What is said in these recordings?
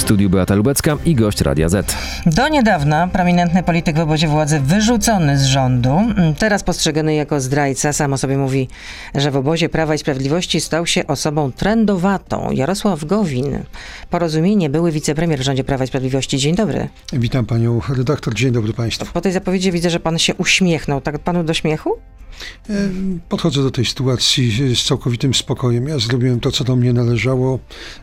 W studiu Beata Lubecka i gość Radia Z. Do niedawna prominentny polityk w obozie władzy wyrzucony z rządu, teraz postrzegany jako zdrajca, sam o sobie mówi, że w obozie Prawa i Sprawiedliwości stał się osobą trendowatą. Jarosław Gowin, porozumienie, były wicepremier w rządzie Prawa i Sprawiedliwości. Dzień dobry. Witam panią redaktor, dzień dobry państwu. Po tej zapowiedzi widzę, że pan się uśmiechnął. Tak panu do śmiechu? E, podchodzę do tej sytuacji z całkowitym spokojem. Ja zrobiłem to, co do mnie należało.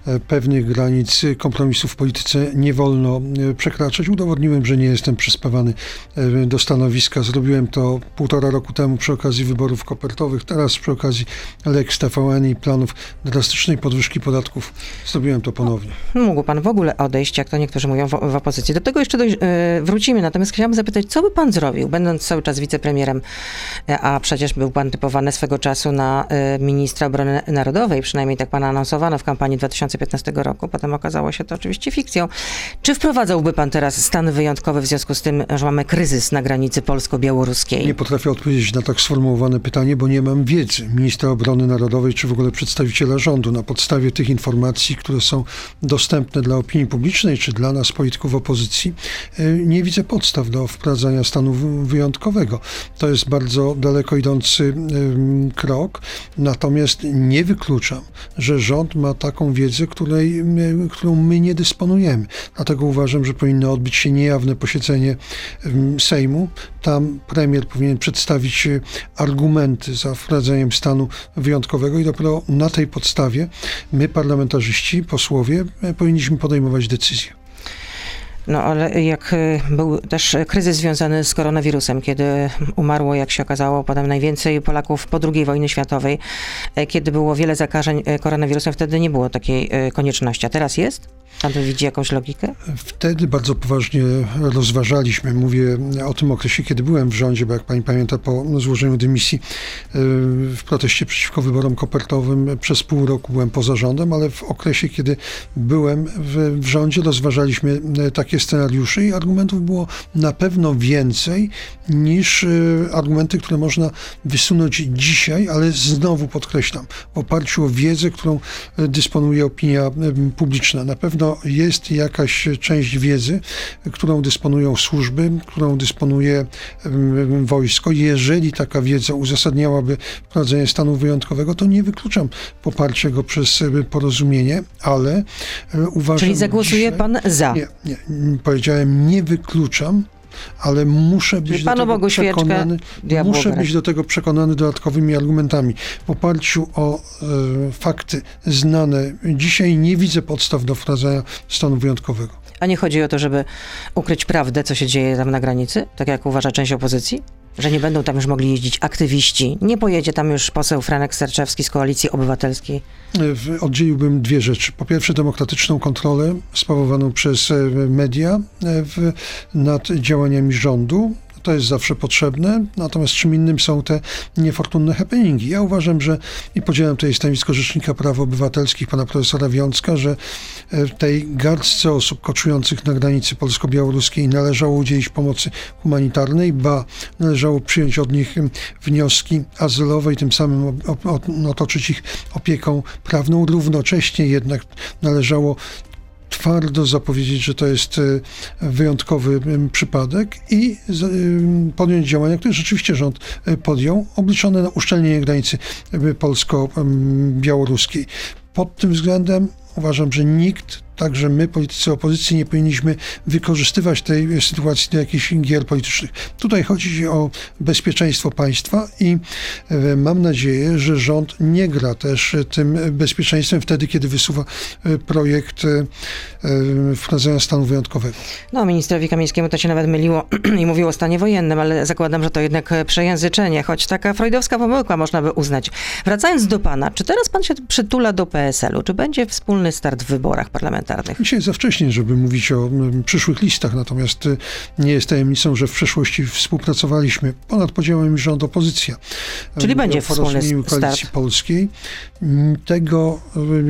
E, pewnych granic kompromisów w polityce nie wolno e, przekraczać. Udowodniłem, że nie jestem przyspawany do stanowiska. Zrobiłem to półtora roku temu przy okazji wyborów kopertowych. Teraz przy okazji Lex TVN i planów drastycznej podwyżki podatków zrobiłem to ponownie. Mógł pan w ogóle odejść, jak to niektórzy mówią, w, w opozycji. Do tego jeszcze doj- wrócimy. Natomiast chciałam zapytać, co by pan zrobił, będąc cały czas wicepremierem, a przecież był pan typowany swego czasu na ministra obrony narodowej, przynajmniej tak pana anonsowano w kampanii 2015 roku. Potem okazało się to oczywiście fikcją. Czy wprowadzałby pan teraz stan wyjątkowy w związku z tym, że mamy kryzys na granicy polsko-białoruskiej? Nie potrafię odpowiedzieć na tak sformułowane pytanie, bo nie mam wiedzy ministra obrony narodowej, czy w ogóle przedstawiciela rządu. Na podstawie tych informacji, które są dostępne dla opinii publicznej, czy dla nas, polityków opozycji, y, nie widzę podstaw do wprowadzania stanu wyjątkowego. To jest bardzo daleko idący krok, natomiast nie wykluczam, że rząd ma taką wiedzę, której, którą my nie dysponujemy. Dlatego uważam, że powinno odbyć się niejawne posiedzenie Sejmu. Tam premier powinien przedstawić e, argumenty za wprowadzeniem stanu wyjątkowego i dopiero na tej podstawie my, parlamentarzyści, posłowie, e, powinniśmy podejmować decyzje. No ale jak y, był też kryzys związany z koronawirusem, kiedy umarło, jak się okazało, potem najwięcej Polaków po II wojnie światowej, e, kiedy było wiele zakażeń e, koronawirusem, wtedy nie było takiej e, konieczności. A teraz jest? Pan tu widzi jakąś logikę? Wtedy bardzo poważnie rozważaliśmy. Mówię o tym okresie, kiedy byłem w rządzie, bo jak pani pamięta, po złożeniu dymisji w proteście przeciwko wyborom kopertowym przez pół roku byłem poza rządem, ale w okresie, kiedy byłem w, w rządzie, rozważaliśmy takie takie scenariusze i argumentów było na pewno więcej niż e, argumenty, które można wysunąć dzisiaj, ale znowu podkreślam, w oparciu o wiedzę, którą e, dysponuje opinia e, publiczna. Na pewno jest jakaś część wiedzy, którą dysponują służby, którą dysponuje wojsko. Jeżeli taka wiedza uzasadniałaby wprowadzenie stanu wyjątkowego, to nie wykluczam poparcia go przez porozumienie, ale uważam... Czyli zagłosuje dzisiaj, pan za? Nie, nie powiedziałem, nie wykluczam, ale muszę być do tego Bogu przekonany, muszę być do tego przekonany dodatkowymi argumentami. W oparciu o e, fakty znane dzisiaj nie widzę podstaw do wprowadzenia stanu wyjątkowego. A nie chodzi o to, żeby ukryć prawdę, co się dzieje tam na granicy, tak jak uważa część opozycji? Że nie będą tam już mogli jeździć aktywiści. Nie pojedzie tam już poseł Franek Serczewski z Koalicji Obywatelskiej. Oddzieliłbym dwie rzeczy. Po pierwsze, demokratyczną kontrolę sprawowaną przez e, media e, nad działaniami rządu to jest zawsze potrzebne, natomiast czym innym są te niefortunne happeningi. Ja uważam, że i podzielam tutaj stanowisko Rzecznika Praw Obywatelskich, pana profesora Wiącka, że e, tej garstce osób koczujących na granicy polsko-białoruskiej należało udzielić pomocy humanitarnej, ba należało przyjąć od nich wnioski azylowe i tym samym otoczyć ich opieką prawną. Równocześnie jednak należało twardo zapowiedzieć, że to jest e, wyjątkowy przypadek i podjąć działania, które rzeczywiście rząd e, podjął, obliczone na uszczelnienie granicy polsko-białoruskiej. Pod tym względem uważam, że nikt Także my, politycy opozycji, nie powinniśmy wykorzystywać tej sytuacji do jakichś gier politycznych. Tutaj chodzi o bezpieczeństwo państwa i e, mam nadzieję, że rząd nie gra też tym bezpieczeństwem wtedy, kiedy wysuwa e, projekt e, wprowadzenia stanu wyjątkowego. No, ministrowi Kamińskiemu to się nawet myliło i mówiło o stanie wojennym, ale zakładam, że to jednak przejęzyczenie, choć taka freudowska pomyłka można by uznać. Wracając do pana, czy teraz pan się przytula do PSL-u? Czy będzie wspólny start w wyborach parlamentarnych? Parlamentarnych. Dzisiaj za wcześnie, żeby mówić o przyszłych listach, natomiast y, nie jest tajemnicą, że w przeszłości współpracowaliśmy ponad podziałem rząd-opozycja. Czyli będzie wspólny Koalicji start. Polskiej. Tego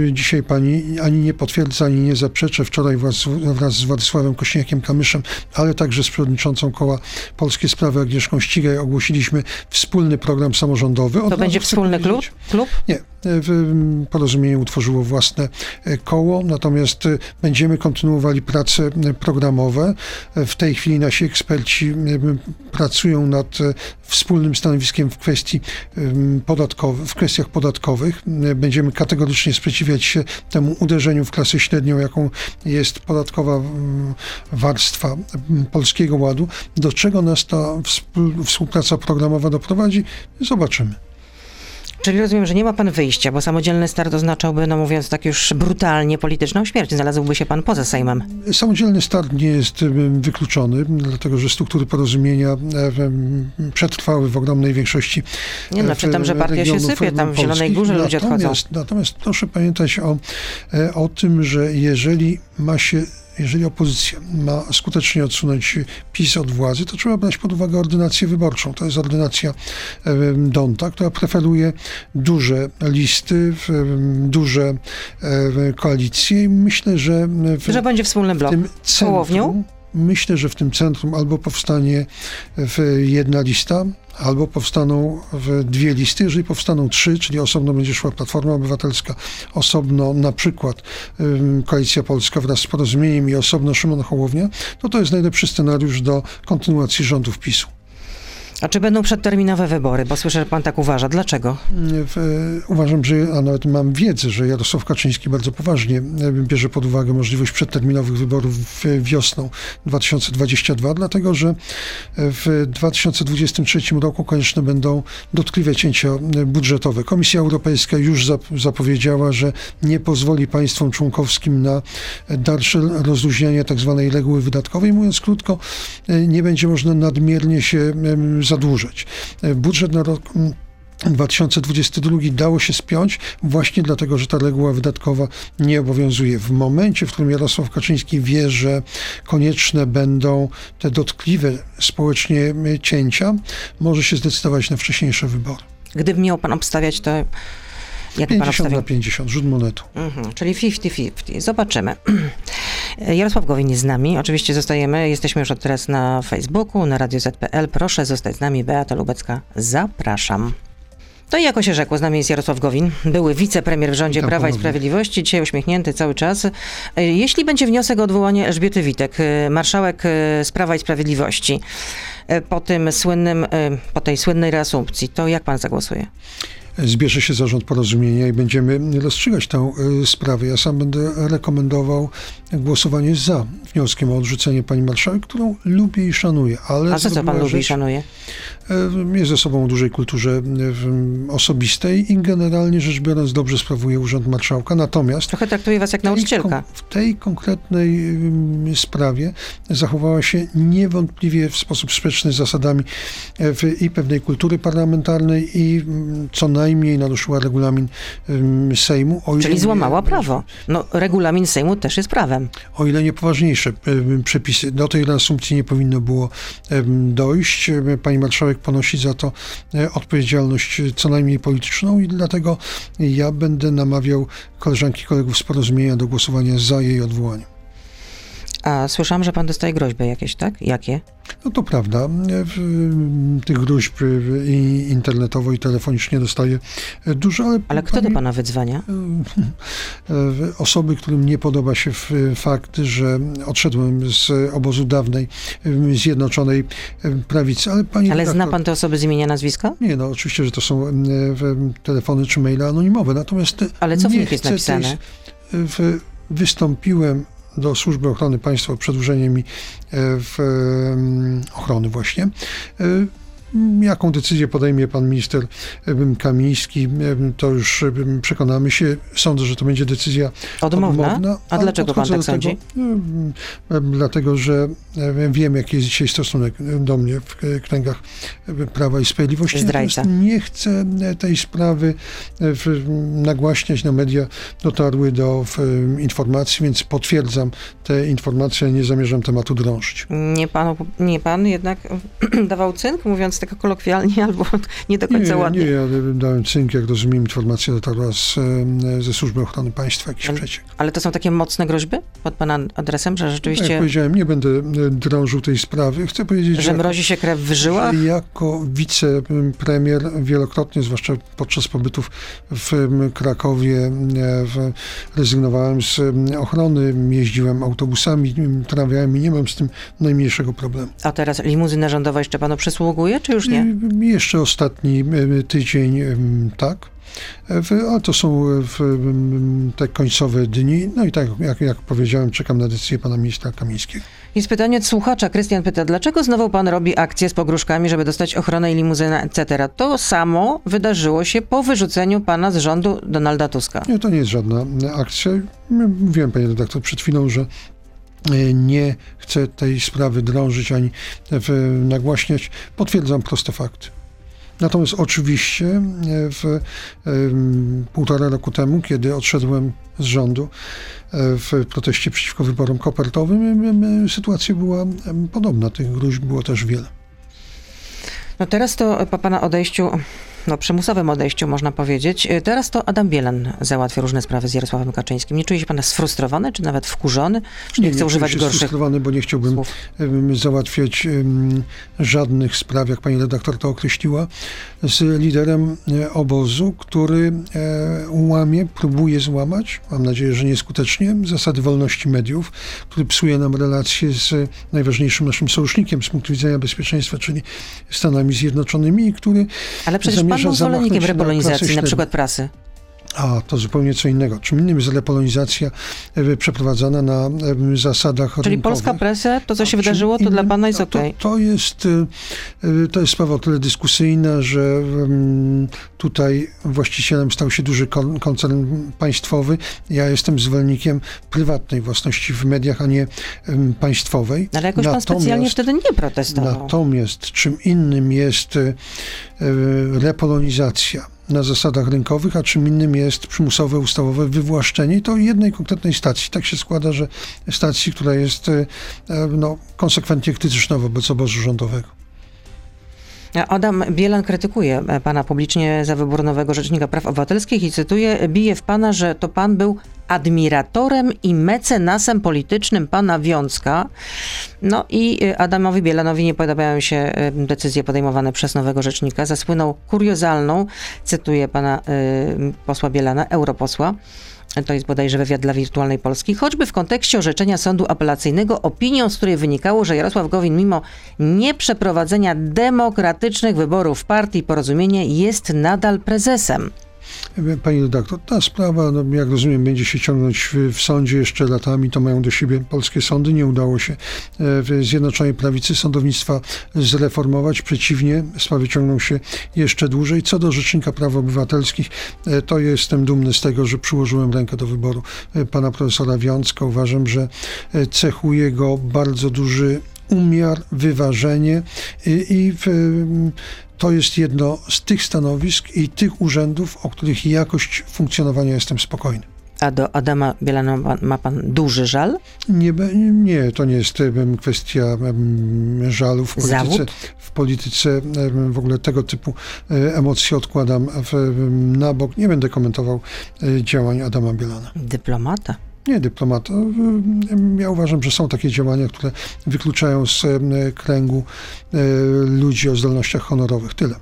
y, dzisiaj pani ani nie potwierdza, ani nie zaprzeczy. Wczoraj wraz, wraz z Władysławem Kośniakiem-Kamyszem, ale także z przewodniczącą koła Polskie Sprawy Agnieszką Ścigaj ogłosiliśmy wspólny program samorządowy. to będzie wspólny klub? klub? Nie. W porozumieniu utworzyło własne koło, natomiast y, będziemy kontynuowali prace y, programowe. W tej chwili nasi eksperci y, pracują nad wspólnym stanowiskiem w kwestii podatkowych, w kwestiach podatkowych. Będziemy kategorycznie sprzeciwiać się temu uderzeniu w klasę średnią, jaką jest podatkowa warstwa Polskiego Ładu. Do czego nas ta współ- współpraca programowa doprowadzi? Zobaczymy. Czyli rozumiem, że nie ma pan wyjścia, bo samodzielny start oznaczałby, no mówiąc tak już brutalnie, polityczną śmierć. Znalazłby się pan poza Sejmem. Samodzielny start nie jest wykluczony, dlatego że struktury porozumienia przetrwały w ogromnej większości Nie no, czytam, że partia się sypie, tam w. Zielonej Górze ludzie odchodzą. Natomiast, natomiast proszę pamiętać o, e, o tym, że jeżeli ma się jeżeli opozycja ma skutecznie odsunąć PiS od władzy, to trzeba brać pod uwagę ordynację wyborczą. To jest ordynacja Donta, która preferuje duże listy, duże koalicje i myślę, że w, Że będzie wspólny blok. tym Hołownią? centrum, myślę, że w tym centrum albo powstanie w jedna lista, albo powstaną dwie listy. Jeżeli powstaną trzy, czyli osobno będzie szła Platforma Obywatelska, osobno na przykład Koalicja Polska wraz z porozumieniem i osobno Szymon Hołownia, to to jest najlepszy scenariusz do kontynuacji rządów PiSu. A czy będą przedterminowe wybory? Bo słyszę, że pan tak uważa. Dlaczego? Uważam, że, a nawet mam wiedzę, że Jarosław Kaczyński bardzo poważnie e, bierze pod uwagę możliwość przedterminowych wyborów wiosną 2022, dlatego że w 2023 roku konieczne będą dotkliwe cięcia e, budżetowe. Komisja Europejska już zap- zapowiedziała, że nie pozwoli państwom członkowskim na dalsze rozluźnianie tzw. reguły wydatkowej. Mówiąc krótko, e, nie będzie można nadmiernie się em, zadłużać. E, Budżet na rok mm, 2022 dało się spiąć właśnie dlatego, że ta reguła wydatkowa nie obowiązuje. W momencie, w którym Jarosław Kaczyński wie, że konieczne będą te dotkliwe społecznie cięcia, może się zdecydować na wcześniejsze wybory. Gdyby miał pan obstawiać, to jak pan 50 obstawiał? na 50, rzut monetu. Mhm, czyli 50-50. Zobaczymy. Jarosław Gowin jest z nami. Oczywiście zostajemy, jesteśmy już od teraz na Facebooku, na Radio ZPL. Proszę zostać z nami. Beata Lubecka, zapraszam. To i jako się rzekło, z nami jest Jarosław Gowin, były wicepremier w rządzie Prawa i ponownie. Sprawiedliwości, dzisiaj uśmiechnięty cały czas. E, Jeśli będzie wniosek o odwołanie Elżbiety Witek, e, marszałek e, z Prawa i Sprawiedliwości, po tym słynnym, po tej słynnej reasumpcji, to jak pan zagłosuje? Zbierze się zarząd porozumienia i będziemy rozstrzygać tę y, sprawę. Ja sam będę rekomendował głosowanie za wnioskiem o odrzucenie pani marszałek, którą lubię i szanuję. Ale A za co pan lubi i szanuje? Jest ze sobą o dużej kulturze e, osobistej i generalnie rzecz biorąc dobrze sprawuje urząd marszałka. Natomiast Trochę traktuje was jak nauczycielka. w tej konkretnej sprawie zachowała się niewątpliwie w sposób sprzeczny z zasadami e, i pewnej kultury parlamentarnej i mm, co najmniej naruszyła regulamin Sejmu. Czyli nie- złamała prawo. No, regulamin Sejmu też jest prawem. o ile nie poważniejsze przepisy. Do tej reasumpcji nie powinno było dojść. Pani marszałek ponosi za to e, odpowiedzialność e, co najmniej polityczną i dlatego ja będę namawiał koleżanki i kolegów z porozumienia do głosowania za jej odwołaniem. A słyszałam, że pan dostaje groźby jakieś, tak? Jakie? No to prawda. E, w- m, Tych gruźb e, i internetowo i telefonicznie dostaję e, dużo, ale... Ale kto do pani- pana wydzwania? e, osoby, którym nie podoba się fakt, że odszedłem z obozu dawnej e, Zjednoczonej e, Prawicy. Ale pani Ale zna pan te osoby z imienia, nazwiska? Nie, no oczywiście, że to są e, telefony czy maile anonimowe, natomiast e, Ale co w nich jest napisane? W, wystąpiłem do Służby Ochrony Państwa o przedłużenie mi e, w, ochrony właśnie. E, Jaką decyzję podejmie pan minister em, Kamiński, em, to już em, przekonamy się. Sądzę, że to będzie decyzja Odmowna? A ale dlaczego pan tak sądzi? Tego, em, dlatego, że em, wiem, jaki jest dzisiaj stosunek do mnie w kręgach Prawa i Sprawiedliwości. Zdrajca. Natomiast nie chcę e, tej sprawy e, nagłaśniać na media. Dotarły do informacji, więc potwierdzam te informacje, nie zamierzam tematu drążyć. Nie, panu, nie pan jednak dawał cynk, mówiąc tak kolokwialnie, albo nie do końca nie, ładnie. Nie, ja dałem cynk, jak rozumiem, informacja dotarła z, ze Służby Ochrony Państwa, jakiś Ale- przeciek. Ale to są takie mocne groźby pod pana adresem, że Jak rzeczywiście, powiedziałem, nie będę drążył tej sprawy. Chcę powiedzieć, że mrozi się krew w żyłach? jako wicepremier wielokrotnie, zwłaszcza podczas pobytów w Krakowie, w, rezygnowałem z ochrony, jeździłem autobusami, tramwajami, nie mam z tym najmniejszego problemu. A teraz limuzyna rządowa jeszcze panu przysługuje, czy już nie? I Jeszcze ostatni em, tydzień tak. A to są e, te końcowe dni. No i tak jak, jak powiedziałem, czekam na decyzję pana ministra Kamińskiego. Jest pytanie od słuchacza. Krystian pyta, dlaczego znowu pan robi akcję z pogróżkami, żeby dostać ochronę i limuzynę, etc. To samo wydarzyło się po wyrzuceniu pana z rządu Donalda Tuska. Nie, to nie jest żadna e, akcja. Mówiłem, panie redaktor, przed chwilą, że e, nie chcę tej sprawy drążyć ani nagłaśniać. Potwierdzam proste fakty. Natomiast oczywiście e, w em, półtora roku temu, kiedy odszedłem z rządu e, w proteście przeciwko wyborom kopertowym, sytuacja była podobna. Tych gruźb było też wiele. No teraz to po pana odejściu, no przymusowym odejściu można powiedzieć, y, teraz to Adam Bielan załatwia różne sprawy z Jarosławem Kaczyńskim. Nie czuje się pan sfrustrowany, czy nawet wkurzony? Czy nie, chce czuję używać gorszych sfrustrowany, bo nie chciałbym słów? załatwiać żadnych spraw, jak pani redaktor to określiła, z liderem e, obozu, który e, łamie, próbuje złamać, mam nadzieję, że nieskutecznie, zasady wolności mediów, który psuje nam relacje z najważniejszym naszym sojusznikiem z punktu widzenia bezpieczeństwa, czyli Stanami Zjednoczonymi, który Ale przecież pan był zwolennikiem repolonizacji, na przykład prasy. A, to zupełnie co innego. Czym innym jest repolonizacja e, przeprowadzana na e, zasadach Czyli rynkowych. polska presa, to co się wydarzyło, to dla innym- pana jest okej. To, to jest, y, to jest sprawa o tyle dyskusyjna, że tutaj właścicielem stał się duży kon- koncern państwowy. Ja jestem zwolennikiem prywatnej własności w mediach, a nie państwowej. Ale jakoś pan specjalnie Natomiast- wtedy nie protestował. Natomiast czym innym jest repolonizacja na zasadach rynkowych, a czym innym jest przymusowe ustawowe wywłaszczenie to jednej konkretnej stacji. Tak się składa, że stacji, która jest e, no, konsekwentnie krytyczna wobec obozu rządowego. Adam Bielan krytykuje e, pana publicznie za wybór nowego Rzecznika Praw Obywatelskich i cytuję, bije w pana, że to pan był admiratorem i mecenasem politycznym pana Wiącka. No i e, Adamowi Bielanowi nie podobają się e, decyzje podejmowane przez nowego rzecznika. Zasłynął kuriozalną, cytuję pana e, posła Bielana, europosła, to jest bodajże wywiad dla Wirtualnej Polski, choćby w kontekście orzeczenia sądu apelacyjnego opinią, z której wynikało, że Jarosław Gowin mimo nieprzeprowadzenia demokratycznych wyborów partii Porozumienie jest nadal prezesem. Pani redaktor, ta sprawa, no, jak rozumiem, będzie się ciągnąć w, w sądzie jeszcze latami. To mają do siebie polskie sądy. Nie udało się e, w Zjednoczonej Prawicy sądownictwa zreformować. Przeciwnie, sprawy ciągną się jeszcze dłużej. Co do Rzecznika Praw Obywatelskich, e, to jestem dumny z tego, że przyłożyłem rękę do wyboru e, pana profesora Wiącka. Uważam, że cechuje go bardzo duży umiar, wyważenie i, i w, to jest jedno z tych stanowisk i tych urzędów, o których jakość funkcjonowania jestem spokojny. A do Adama Bielana ma, ma pan duży żal? Nie, nie, to nie jest kwestia żalu w polityce. Zawód? W polityce w ogóle tego typu e, emocje odkładam w, na bok. Nie będę komentował e, działań Adama Bielana. Dyplomata. Nie dyplomata. Em, Ja uważam, że są takie działania, które wykluczają z kręgu e, ludzi o zdolnościach honorowych. Tyle.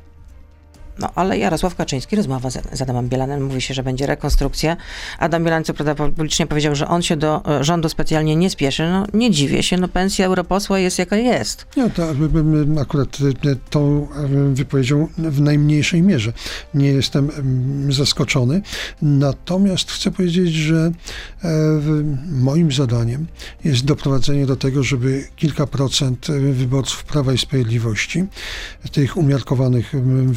No ale Jarosław Kaczyński rozmawia z, z Adamem Bielanem, mówi się, że będzie rekonstrukcja. Adam Bielan co prawda publicznie powiedział, że on się do e, rządu specjalnie nie spieszy. No nie dziwię się, no pensja europosła jest jaka jest. Ja to, em, akurat e, tą em, wypowiedzią w najmniejszej mierze nie jestem em, zaskoczony. Natomiast chcę powiedzieć, że e, moim zadaniem jest doprowadzenie do tego, żeby kilka procent e, wyborców Prawa i Sprawiedliwości, tych umiarkowanych em,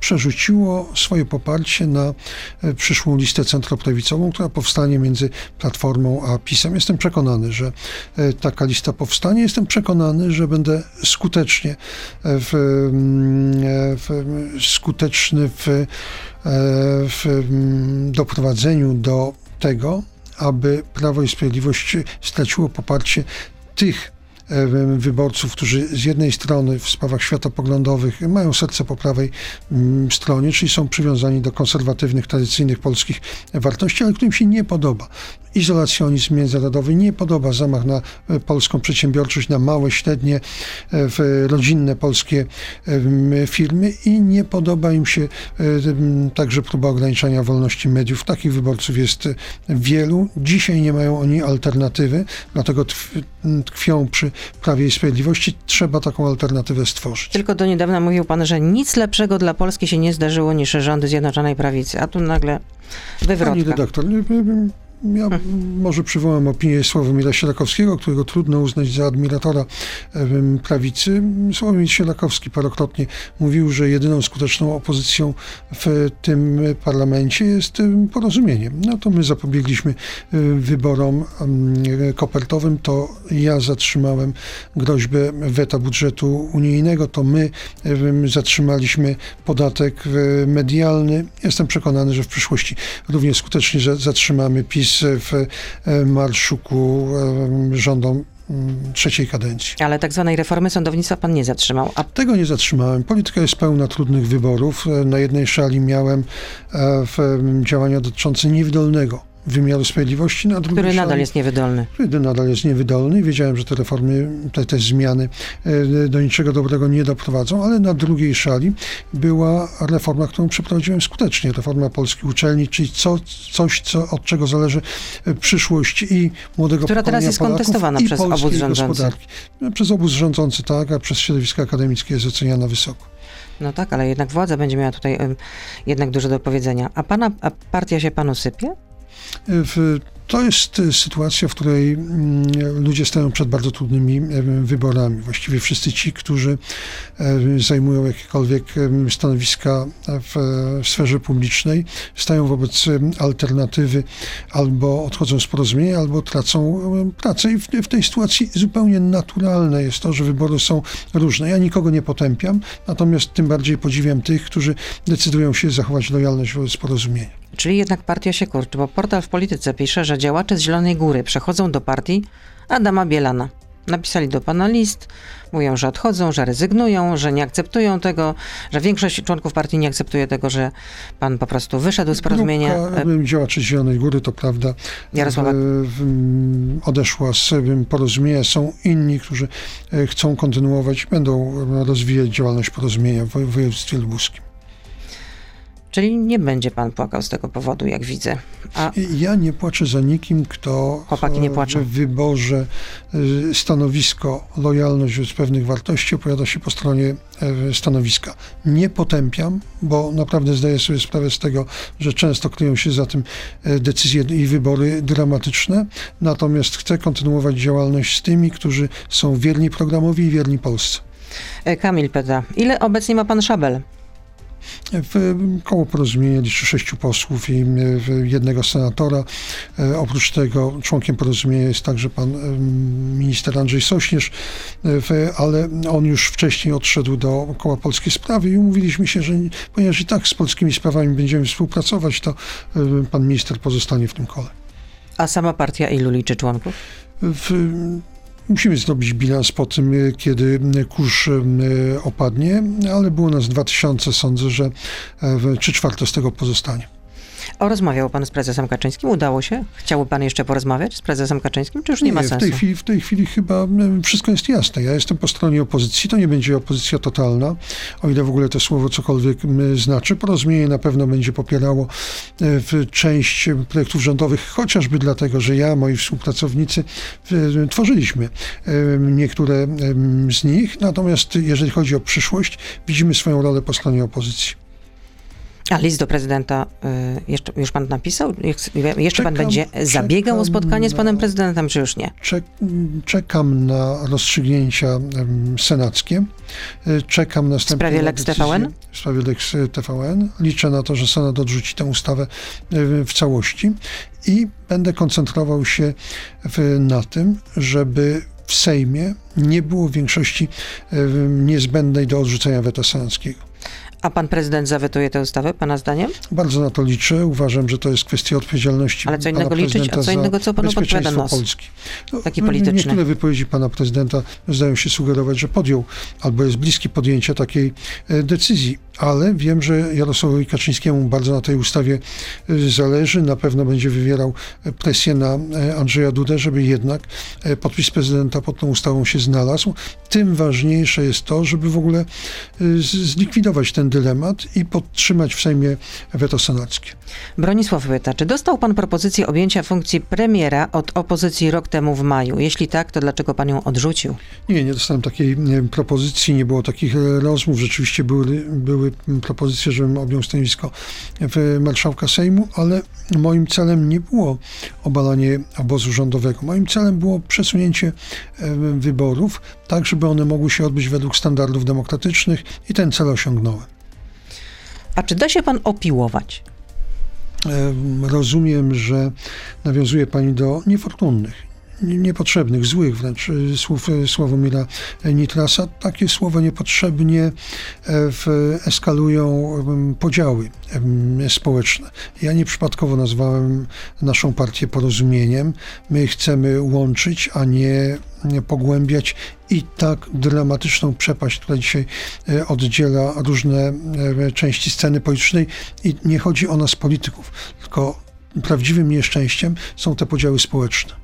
przerzuciło swoje poparcie na e, przyszłą listę centroprawicową, która powstanie między Platformą a PiSem. Jestem przekonany, że e, taka lista powstanie. Jestem przekonany, że będę skutecznie w, mm, w, skuteczny w, e, w mm, doprowadzeniu do tego, aby Prawo i Sprawiedliwość straciło poparcie tych e, wyborców, którzy z jednej strony w sprawach światopoglądowych mają serce po prawej mm, stronie, czyli są przywiązani do konserwatywnych, tradycyjnych polskich wartości, ale którym się nie podoba izolacjonizm międzynarodowy, nie podoba zamach na e, polską przedsiębiorczość, na małe, średnie, e, rodzinne polskie firmy i nie podoba im się także próba ograniczania wolności mediów. Takich wyborców jest wielu. Dzisiaj nie mają oni alternatywy, dlatego tkwią przy Prawie i Sprawiedliwości. Trzeba taką alternatywę stworzyć. Tylko do niedawna mówił pan, że nic lepszego dla Polski się nie zdarzyło niż rządy Zjednoczonej Prawicy, a tu nagle wywrotka. Pani redaktor, ja może przywołam opinię Sławomira Sierakowskiego, którego trudno uznać za admiratora prawicy. Sławomir Sierakowski parokrotnie mówił, że jedyną skuteczną opozycją w tym parlamencie jest porozumienie. No to my zapobiegliśmy wyborom kopertowym, to ja zatrzymałem groźbę weta budżetu unijnego, to my zatrzymaliśmy podatek medialny. Jestem przekonany, że w przyszłości równie skutecznie zatrzymamy PiS w e, marszu ku e, rządom trzeciej kadencji. Ale tak zwanej reformy sądownictwa pan nie zatrzymał. A... Tego nie zatrzymałem. Polityka jest pełna trudnych wyborów. E, na jednej szali miałem działania dotyczące niewydolnego wymiaru sprawiedliwości, na drugiej Który nadal jest niewydolny. Który nadal jest niewydolny. Wiedziałem, że te reformy, te, te zmiany e, do niczego dobrego nie doprowadzą, ale na drugiej szali była reforma, którą przeprowadziłem skutecznie. Reforma polskich uczelni, czyli co, coś, co, od czego zależy e, przyszłość i młodego Która teraz jest Polaków, kontestowana przez obóz rządzący. No, przez obóz rządzący, tak, a przez środowisko akademickie jest oceniana wysoko. No tak, ale jednak władza będzie miała tutaj jednak dużo do powiedzenia. A pana a partia się panu sypie? To jest sytuacja, w której mm, ludzie stają przed bardzo trudnymi wyborami. Właściwie wszyscy ci, którzy zajmują jakiekolwiek stanowiska w sferze publicznej, stają wobec alternatywy albo odchodzą z porozumienia, albo tracą pracę. I w tej sytuacji zupełnie naturalne jest to, że wybory są różne. Ja nikogo nie potępiam, natomiast tym bardziej podziwiam tych, którzy decydują się zachować lojalność wobec porozumienia. Czyli jednak partia się kurczy, bo portal w polityce pisze, że działacze z Zielonej Góry przechodzą do partii Adama Bielana. Napisali do pana list, mówią, że odchodzą, że rezygnują, że nie akceptują tego, że większość członków partii nie akceptuje tego, że pan po prostu wyszedł z porozumienia. Grupka działaczy z Zielonej Góry, to prawda, Jarosława... odeszła z porozumienia. Są inni, którzy e, chcą kontynuować, będą rozwijać działalność porozumienia w województwie lubuskim. Czyli nie będzie pan płakał z tego powodu, jak widzę. A ja nie płaczę za nikim, kto Chłopaki nie płaczą. w wyborze y, stanowisko, lojalność wobec pewnych wartości opowiada się po stronie y, stanowiska. Nie potępiam, bo naprawdę zdaję sobie sprawę z tego, że często kryją się za tym decyzje i wybory dramatyczne, natomiast chcę kontynuować działalność z tymi, którzy są wierni programowi i wierni Polsce. E, Kamil pyta, ile obecnie ma pan szabel? W koło porozumienia liczy sześciu posłów i jednego senatora. E, oprócz tego członkiem porozumienia jest także pan minister Andrzej Sośnierz, e, ale on już wcześniej odszedł do koła Polskiej Sprawy i umówiliśmy się, że ponieważ i tak z polskimi sprawami będziemy współpracować, to e, pan minister pozostanie w tym kole. A sama partia ilu liczy członków? W, Musimy zrobić bilans po tym, e, kiedy e, kurz e, opadnie, ale było nas 2000, sądzę, że 3 czwarte z tego pozostanie. O, rozmawiał pan z prezesem Kaczyńskim? Udało się? Chciałby pan jeszcze porozmawiać z prezesem Kaczyńskim, czy już nie, nie ma sensu? W tej, chwili, w tej chwili chyba wszystko jest jasne. Ja jestem po stronie opozycji. To nie będzie opozycja totalna, o ile w ogóle to słowo cokolwiek znaczy. Porozumienie na pewno będzie popierało w część projektów rządowych, chociażby dlatego, że ja, moi współpracownicy tworzyliśmy niektóre z nich. Natomiast jeżeli chodzi o przyszłość, widzimy swoją rolę po stronie opozycji. A list do prezydenta y, jeszcze, już pan napisał? Jeszcze czekam, pan będzie zabiegał o spotkanie z panem prezydentem, czy już nie? Czekam na rozstrzygnięcia senackie. Y, czekam na W sprawie Lex TVN? W sprawie Lex TVN. Liczę na to, że Senat odrzuci tę ustawę y, w całości i będę koncentrował się na tym, żeby w Sejmie nie było większości niezbędnej do odrzucenia weta senackiego. A pan prezydent zawetuje tę ustawę, pana zdaniem? Bardzo na to liczę. Uważam, że to jest kwestia odpowiedzialności Ale co innego liczyć, a co innego, co panu podpowiada nos? Polski. No, Taki polityczny. Niektóre wypowiedzi pana prezydenta zdają się sugerować, że podjął albo jest bliski podjęcia takiej e, decyzji, ale wiem, że Jarosławowi Kaczyńskiemu bardzo na tej ustawie e, zależy. Na pewno będzie wywierał e, presję na Andrzeja Dudę, żeby jednak podpis prezydenta pod tą ustawą się znalazł. Tym ważniejsze jest to, żeby w ogóle zlikwidować ten dylemat i podtrzymać w Sejmie weto senackie. Bronisław pyta, czy dostał pan propozycję objęcia funkcji premiera od opozycji rok temu w maju? Jeśli tak, to dlaczego pan ją odrzucił? Nie, nie dostałem takiej nie, propozycji, nie było takich e, rozmów. Rzeczywiście były, były propozycje, żebym objął stanowisko w marszałka Sejmu, ale moim celem nie było obalanie obozu rządowego. Moim celem było przesunięcie e, wyborów, tak żeby one mogły się odbyć według standardów demokratycznych i ten cel osiągnąłem. A czy da się pan opiłować? Em, Rozumiem, że nawiązuje Pani do niefortunnych, nie- niepotrzebnych, złych wręcz y, słów y, Sławomira Nitrasa. Takie słowa niepotrzebnie e, eskalują podziały społeczne. Ja nieprzypadkowo nazwałem naszą partię porozumieniem. My chcemy łączyć, a nie nie pogłębiać i tak dramatyczną przepaść, która dzisiaj e, oddziela różne e, części sceny politycznej i nie chodzi o nas polityków, tylko prawdziwym nieszczęściem są te podziały społeczne.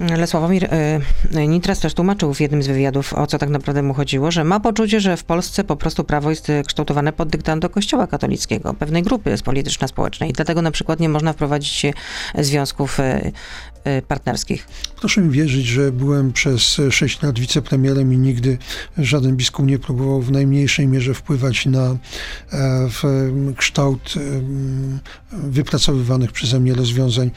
Ale Sławomir y, Nitras też tłumaczył w jednym z wywiadów, o co tak naprawdę mu chodziło, że ma poczucie, że w Polsce po prostu prawo jest y, kształtowane pod dyktando Kościoła katolickiego, pewnej grupy polityczno-społecznej. Dlatego na przykład nie można wprowadzić y, związków y, y, partnerskich. Proszę mi wierzyć, że byłem przez 6 lat wicepremierem i nigdy żaden biskup nie próbował w najmniejszej mierze wpływać na e, em, kształt em, wypracowywanych przeze mnie rozwiązań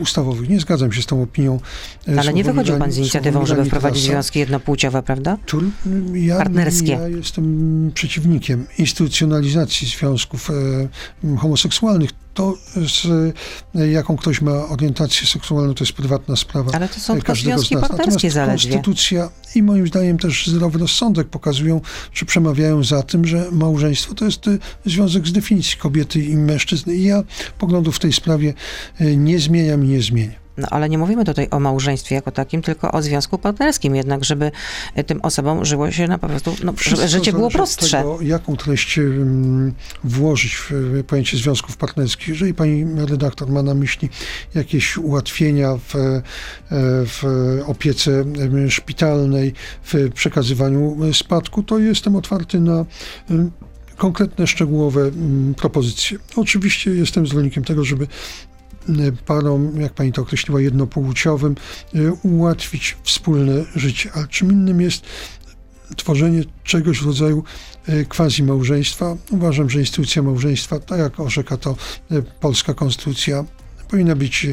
ustawowych. Nie zgadzam się z tą opinią. e, Ale nie wychodził pan z inicjatywą, żeby wprowadzić związki jednopłciowe, prawda? Tu, ja, Partnerskie. Ja jestem przeciwnikiem instytucjonalizacji związków e, homoseksualnych. To, z, jaką ktoś ma orientację seksualną, to jest prywatna sprawa Ale to są tylko związki partnerskie zaledwie. konstytucja i moim zdaniem też zdrowy rozsądek pokazują, czy przemawiają za tym, że małżeństwo to jest e, związek z definicji kobiety i mężczyzny. I ja poglądów w tej sprawie e, nie zmieniam i nie zmienię. No ale nie mówimy tutaj o małżeństwie jako takim, tylko o związku partnerskim, jednak żeby y, tym osobom żyło się na po prostu, no, żeby życie było prostsze. Tego, jaką treść włożyć w e, pojęcie związków partnerskich. Jeżeli pani redaktor ma na myśli jakieś ułatwienia w, e, w opiece szpitalnej, w przekazywaniu e, spadku, to jestem otwarty na konkretne, szczegółowe em, propozycje. Oczywiście jestem zwolennikiem tego, żeby parom, jak pani to określiła, jednopłciowym, e, ułatwić wspólne życie. Ale czym innym jest tworzenie czegoś w rodzaju e, quasi małżeństwa. Uważam, że instytucja małżeństwa, tak jak orzeka to polska konstytucja, powinna być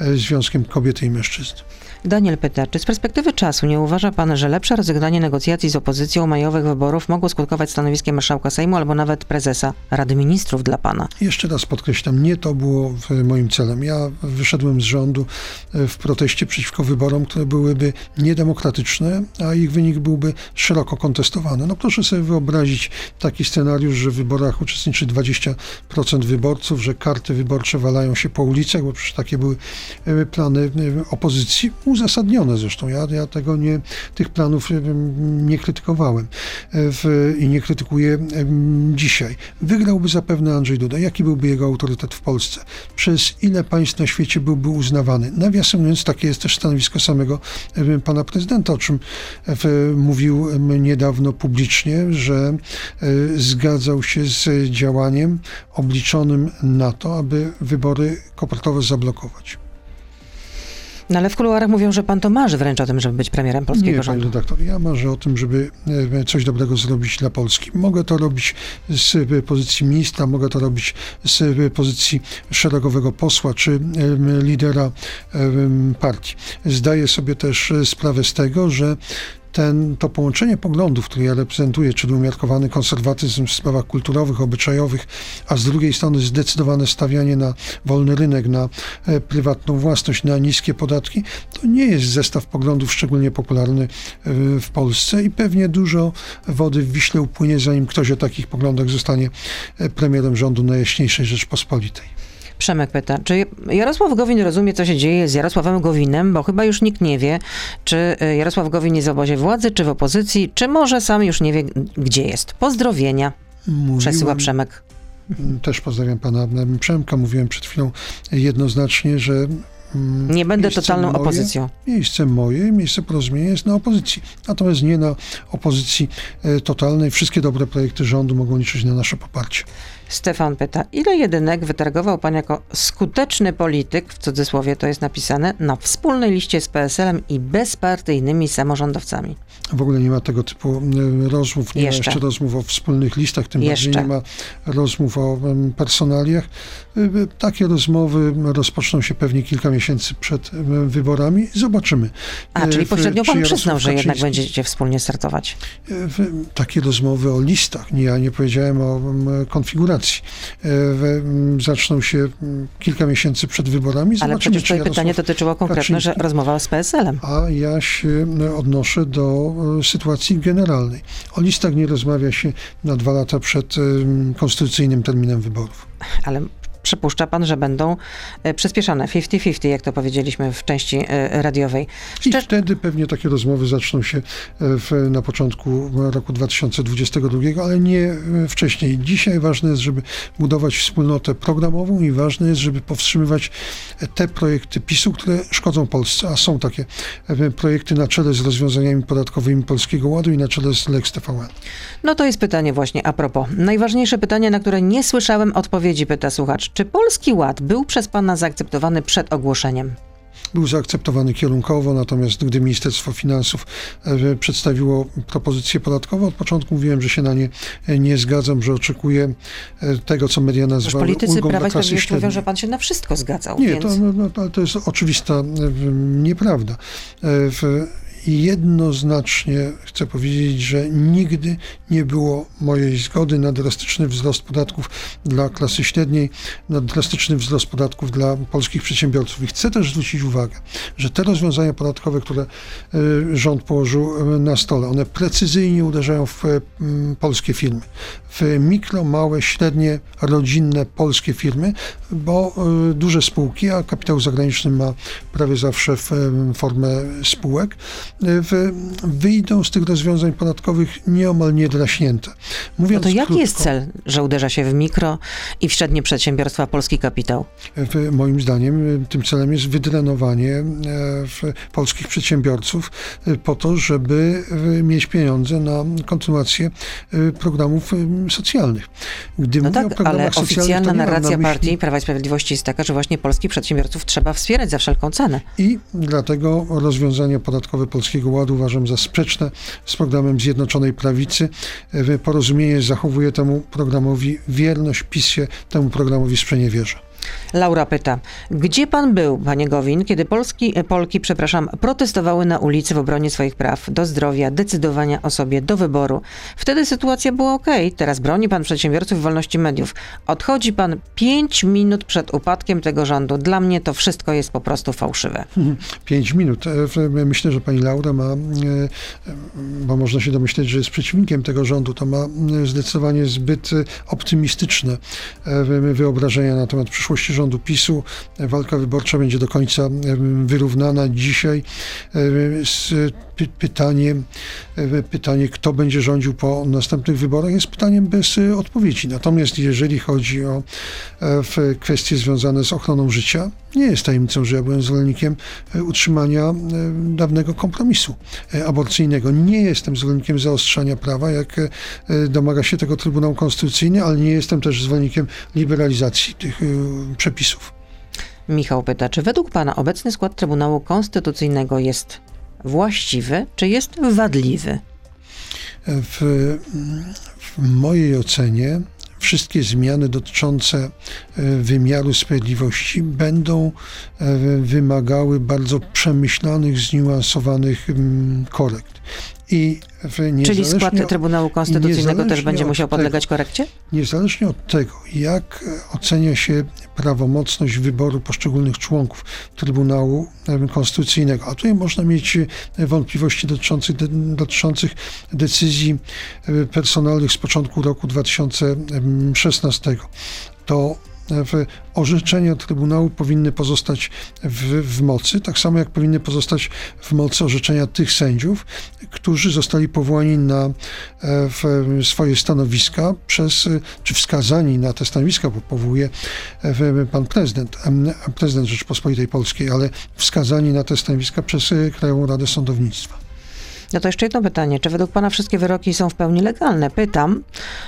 e, związkiem kobiety i mężczyzny. Daniel pyta, czy z perspektywy czasu nie uważa pan, że lepsze rozegranie negocjacji z opozycją majowych wyborów mogło skutkować stanowiskiem marszałka Sejmu albo nawet prezesa Rady Ministrów dla pana? Jeszcze raz podkreślam, nie to było moim celem. Ja wyszedłem z rządu e, w proteście przeciwko wyborom, które byłyby niedemokratyczne, a ich wynik byłby szeroko kontestowany. No proszę sobie wyobrazić taki scenariusz, że w wyborach uczestniczy 20% wyborców, że karty wyborcze walają się po ulicach, bo przecież takie były e, plany e, opozycji, uzasadnione zresztą. Ja, ja tego nie, tych planów e, nie krytykowałem w, i nie krytykuję dzisiaj. Wygrałby zapewne Andrzej Duda. Jaki byłby jego autorytet w Polsce? Przez ile państw na świecie byłby uznawany? Nawiasem mówiąc, takie jest też stanowisko samego pana prezydenta, o czym mówił niedawno publicznie, że zgadzał się z działaniem obliczonym na to, aby wybory kopertowe zablokować. No ale w kuluarach mówią, że pan to marzy wręcz o tym, żeby być premierem polskiego Nie, panie rządu. redaktor, ja marzę o tym, żeby e, coś dobrego zrobić dla Polski. Mogę to robić z e, pozycji ministra, mogę to robić z e, pozycji szeregowego posła czy lidera partii. Zdaję sobie też sprawę z tego, że ten, to połączenie poglądów, które ja reprezentuję, czyli umiarkowany konserwatyzm w sprawach kulturowych, obyczajowych, a z drugiej strony zdecydowane stawianie na wolny rynek, na e, prywatną własność, na niskie podatki, to nie jest zestaw poglądów szczególnie popularny e, w Polsce i pewnie dużo wody w Wiśle upłynie, zanim ktoś o takich poglądach zostanie e, premierem rządu Najjaśniejszej Rzeczpospolitej. Przemek pyta, czy Jarosław Gowin rozumie, co się dzieje z Jarosławem Gowinem, bo chyba już nikt nie wie, czy y, Jarosław Gowin jest w obozie władzy, czy w opozycji, czy może sam już nie wie, gdzie jest. Pozdrowienia. Mówiłem, Przesyła Przemek. Też pozdrawiam pana Przemka. Mówiłem przed chwilą jednoznacznie, że mm, Nie będę totalną moje- opozycją. Miejsce moje, miejsce porozumienia jest na opozycji. Natomiast nie na opozycji e, totalnej. Wszystkie dobre projekty rządu mogą liczyć na nasze poparcie. Stefan pyta, ile jedynek wytargował pan jako skuteczny polityk, w cudzysłowie to jest napisane, na wspólnej liście z PSL-em i bezpartyjnymi samorządowcami? W ogóle nie ma tego typu e, rozmów, nie Jeszcze. ma jeszcze rozmów o wspólnych listach, tym Jeszcze. bardziej nie ma rozmów o personaliach. E, e, Takie rozmowy rozpoczną się pewnie kilka miesięcy przed wyborami. Zobaczymy. A, czyli pośrednio pan przyznał, że jednak będziecie wspólnie startować. takie rozmowy o listach. Nie, ja nie powiedziałem o konfiguracji. E, Zaczną się kilka miesięcy przed wyborami. Ale Zobaczymy, przecież czy tutaj pytanie dotyczyło konkretnie, że rozmowa z PSL-em. A ja się e, odnoszę do e, sytuacji generalnej. O listach nie rozmawia się na dwa lata przed em, konstytucyjnym terminem wyborów. Ale przypuszcza pan, że będą e, przyspieszane 50-50, jak to powiedzieliśmy w części e, radiowej. I Szczer- wtedy pewnie takie rozmowy zaczną się e, w, na początku roku 2022, ale nie wcześniej. Dzisiaj ważne jest, żeby budować wspólnotę programową i ważne jest, żeby powstrzymywać te projekty PiSu, które szkodzą Polsce, a są takie projekty na czele z rozwiązaniami podatkowymi Polskiego Ładu i na czele z Lex TVN. No to jest pytanie właśnie a propos. Najważniejsze pytanie, na które nie słyszałem odpowiedzi, pyta słuchacz. Czy Polski Ład był przez pana zaakceptowany przed ogłoszeniem? Był zaakceptowany kierunkowo, natomiast gdy Ministerstwo Finansów e, przedstawiło propozycje podatkowe, od początku mówiłem, że się na nie e, nie zgadzam, że oczekuję e, tego, co media Już nazwały politycy ulgą Prawa dla i klasy Sprawiedliwości mówią, średniej. że pan się na wszystko zgadzał, Nie, więc... to, no, no, to jest oczywista nieprawda. W, jednoznacznie chcę powiedzieć, że nigdy nie było mojej zgody na drastyczny wzrost podatków dla klasy średniej, na drastyczny wzrost podatków dla polskich przedsiębiorców. I chcę też zwrócić uwagę, że te rozwiązania podatkowe, które e, rząd położył e, na stole, one precyzyjnie uderzają w m, polskie firmy, w mikro, małe, średnie, rodzinne polskie firmy, bo duże spółki, a kapitał zagraniczny ma prawie zawsze formę spółek, w, wyjdą z tych rozwiązań podatkowych nieomal niedraśnięte. No Mówiąc to jaki krótko, jest cel, że uderza się w mikro i w średnie przedsiębiorstwa polski kapitał? w, moim zdaniem tym celem jest wydrenowanie e, polskich przedsiębiorców e, po to, żeby e, mieć pieniądze na kontynuację programów socjalnych. Gdy No tak, ale oficjalna na narracja myśli- partii Prawa i Sprawiedliwości jest taka, że właśnie polskich przedsiębiorców trzeba wspierać za wszelką cenę. I dlatego rozwiązania podatkowe Polskiego Ładu uważam za sprzeczne z programem Zjednoczonej Prawicy. E, Porozumienie zachowuje temu programowi wierność, PiS się temu programowi sprzeniewierza. Laura pyta, gdzie pan był, panie Gowin, kiedy Polski, e, Polki, przepraszam, protestowały na ulicy w obronie swoich praw do zdrowia, decydowania o sobie, do wyboru? Wtedy sytuacja była ok, teraz broni pan przedsiębiorców wolności mediów. Odchodzi pan pięć minut przed upadkiem tego rządu. Dla mnie to wszystko jest po prostu fałszywe. Pięć minut. E, w- Myślę, że pani Laura ma, e, bo można się domyśleć, że jest przeciwnikiem tego rządu, to ma e, zdecydowanie zbyt e, optymistyczne e, wyobrażenia na temat przyszłości rządu PiSu. Walka wyborcza będzie do końca wyrównana. Dzisiaj pytanie, pytanie, kto będzie rządził po następnych wyborach, jest pytaniem bez e, odpowiedzi. Natomiast jeżeli chodzi o e, kwestie związane z ochroną życia, nie jest tajemnicą, że ja byłem zwolennikiem e, utrzymania dawnego kompromisu e, aborcyjnego. Nie jestem zwolennikiem zaostrzania prawa, jak domaga się tego Trybunał Konstytucyjny, ale nie jestem też zwolennikiem liberalizacji tych e, przepisów. Michał pyta, czy według pana obecny skład Trybunału Konstytucyjnego jest właściwy, czy jest wadliwy? W, w mojej ocenie wszystkie zmiany dotyczące e, wymiaru sprawiedliwości będą e, wymagały bardzo przemyślanych, zniuansowanych mm, korekt. I Czyli skład od- Trybunału Konstytucyjnego też będzie musiał tego- podlegać korekcie? Niezależnie od tego, jak e, ocenia się prawomocność wyboru poszczególnych członków Trybunału Konstytucyjnego, a tutaj można mieć e, wątpliwości dotyczących, dotyczących decyzji e, personalnych z początku roku 2016, to orzeczenia Trybunału powinny pozostać w, w mocy, tak samo jak powinny pozostać w mocy orzeczenia tych sędziów, którzy zostali powołani na e, swoje stanowiska przez, czy wskazani na te stanowiska, bo powołuje e, pan prezydent, prezydent Rzeczypospolitej Polskiej, ale wskazani na te stanowiska przez Krajową Radę Sądownictwa. No to jeszcze jedno pytanie. Czy według pana wszystkie wyroki są w pełni legalne? Pytam,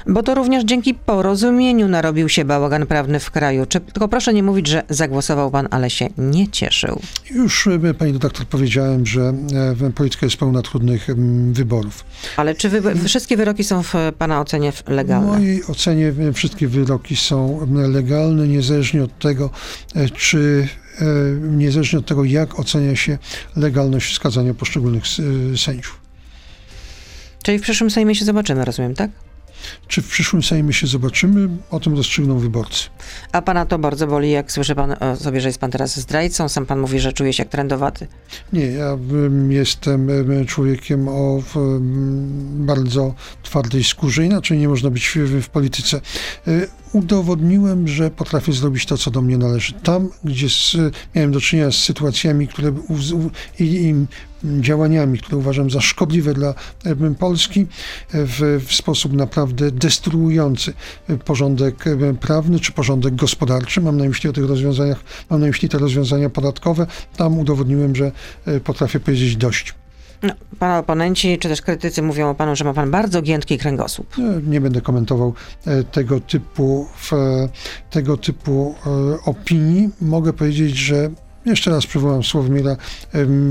bo to również dzięki porozumieniu narobił się bałagan prawny w kraju. Czy, tylko proszę nie mówić, że zagłosował pan, ale się nie cieszył. Już e, pani redaktor powiedziałem, że e, polityka jest pełna trudnych wyborów. Ale czy wy, wszystkie wyroki są w pana ocenie w- W legalne? mojej ocenie e, wszystkie wyroki są legalne, niezależnie od tego, czy niezależnie od tego, jak ocenia się legalność wskazania poszczególnych e, sędziów. Czyli w przyszłym Sejmie się zobaczymy, rozumiem, tak? Czy w przyszłym Sejmie się zobaczymy? O tym rozstrzygną wyborcy. A pana to bardzo boli, jak słyszy pan o sobie, że jest pan teraz zdrajcą. Sam pan mówi, że czuje się jak trendowaty. Nie, ja em, jestem em, człowiekiem o bardzo twardej skórze, inaczej nie można być w, w polityce. Udowodniłem, że potrafię zrobić to, co do mnie należy. Tam, gdzie s- miałem do czynienia z sytuacjami które, i, i działaniami, które uważam za szkodliwe dla Polski, w, w sposób naprawdę destruujący porządek prawny czy porządek gospodarczy. Mam na myśli o tych rozwiązaniach, mam na myśli te rozwiązania podatkowe. Tam udowodniłem, że e, potrafię powiedzieć dość. No, pana oponenci, czy też krytycy mówią o panu, że ma pan bardzo giętki kręgosłup. E, Nie będę komentował e, tego typu, w, tego typu e, opinii. Mogę powiedzieć, że jeszcze raz przywołam Sławomira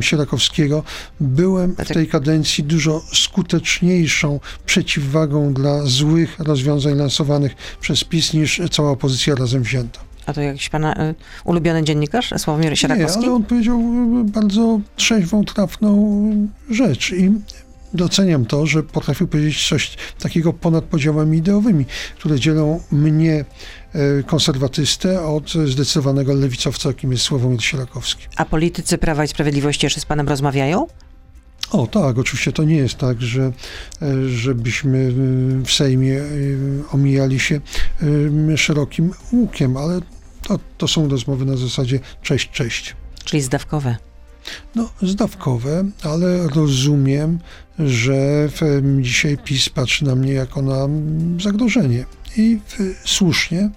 Sierakowskiego. Byłem w tej kadencji dużo skuteczniejszą przeciwwagą dla złych rozwiązań lansowanych przez PiS niż cała opozycja razem wzięta. A to jakiś pana y, ulubiony dziennikarz, Sławomir Nie, Sierakowski? ale on powiedział e, bardzo trzeźwą, trafną rzecz i doceniam to, że potrafił powiedzieć coś takiego ponad podziałami ideowymi, które dzielą mnie, e, konserwatystę, od zdecydowanego lewicowca, jakim jest Sławomir Sierakowski. A politycy Prawa i Sprawiedliwości jeszcze z panem rozmawiają? O tak, oczywiście to nie jest tak, że e, żebyśmy e, w Sejmie e, omijali się szerokim łukiem, ale to, to są rozmowy na zasadzie cześć, cześć. Czyli zdawkowe. No, zdawkowe, ale rozumiem, że dzisiaj PiS patrzy na mnie jako na zagrożenie. I słusznie,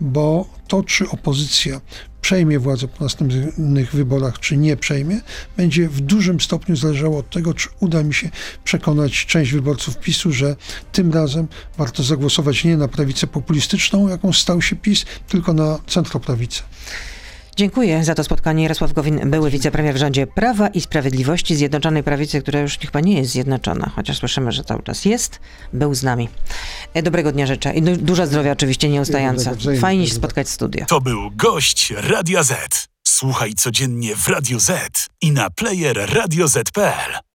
bo to, czy opozycja przejmie władzę po następnych wyborach, czy nie przejmie, będzie w dużym stopniu zależało od tego, czy uda mi się przekonać część wyborców PiSu, że tym razem warto zagłosować nie na prawicę populistyczną, jaką stał się PiS, tylko na centroprawicę. Dziękuję za to spotkanie. Jarosław Gowin, były wicepremier w rządzie Prawa i Sprawiedliwości Zjednoczonej Prawicy, która już chyba nie jest zjednoczona, chociaż słyszymy, że cały czas jest, był z nami. E, Dobrego dnia życzę i du- dużo zdrowia oczywiście nieustająco. Fajnie się spotkać w studio. To był gość Radia Z. Słuchaj codziennie w Radio Z i na player radioz.pl.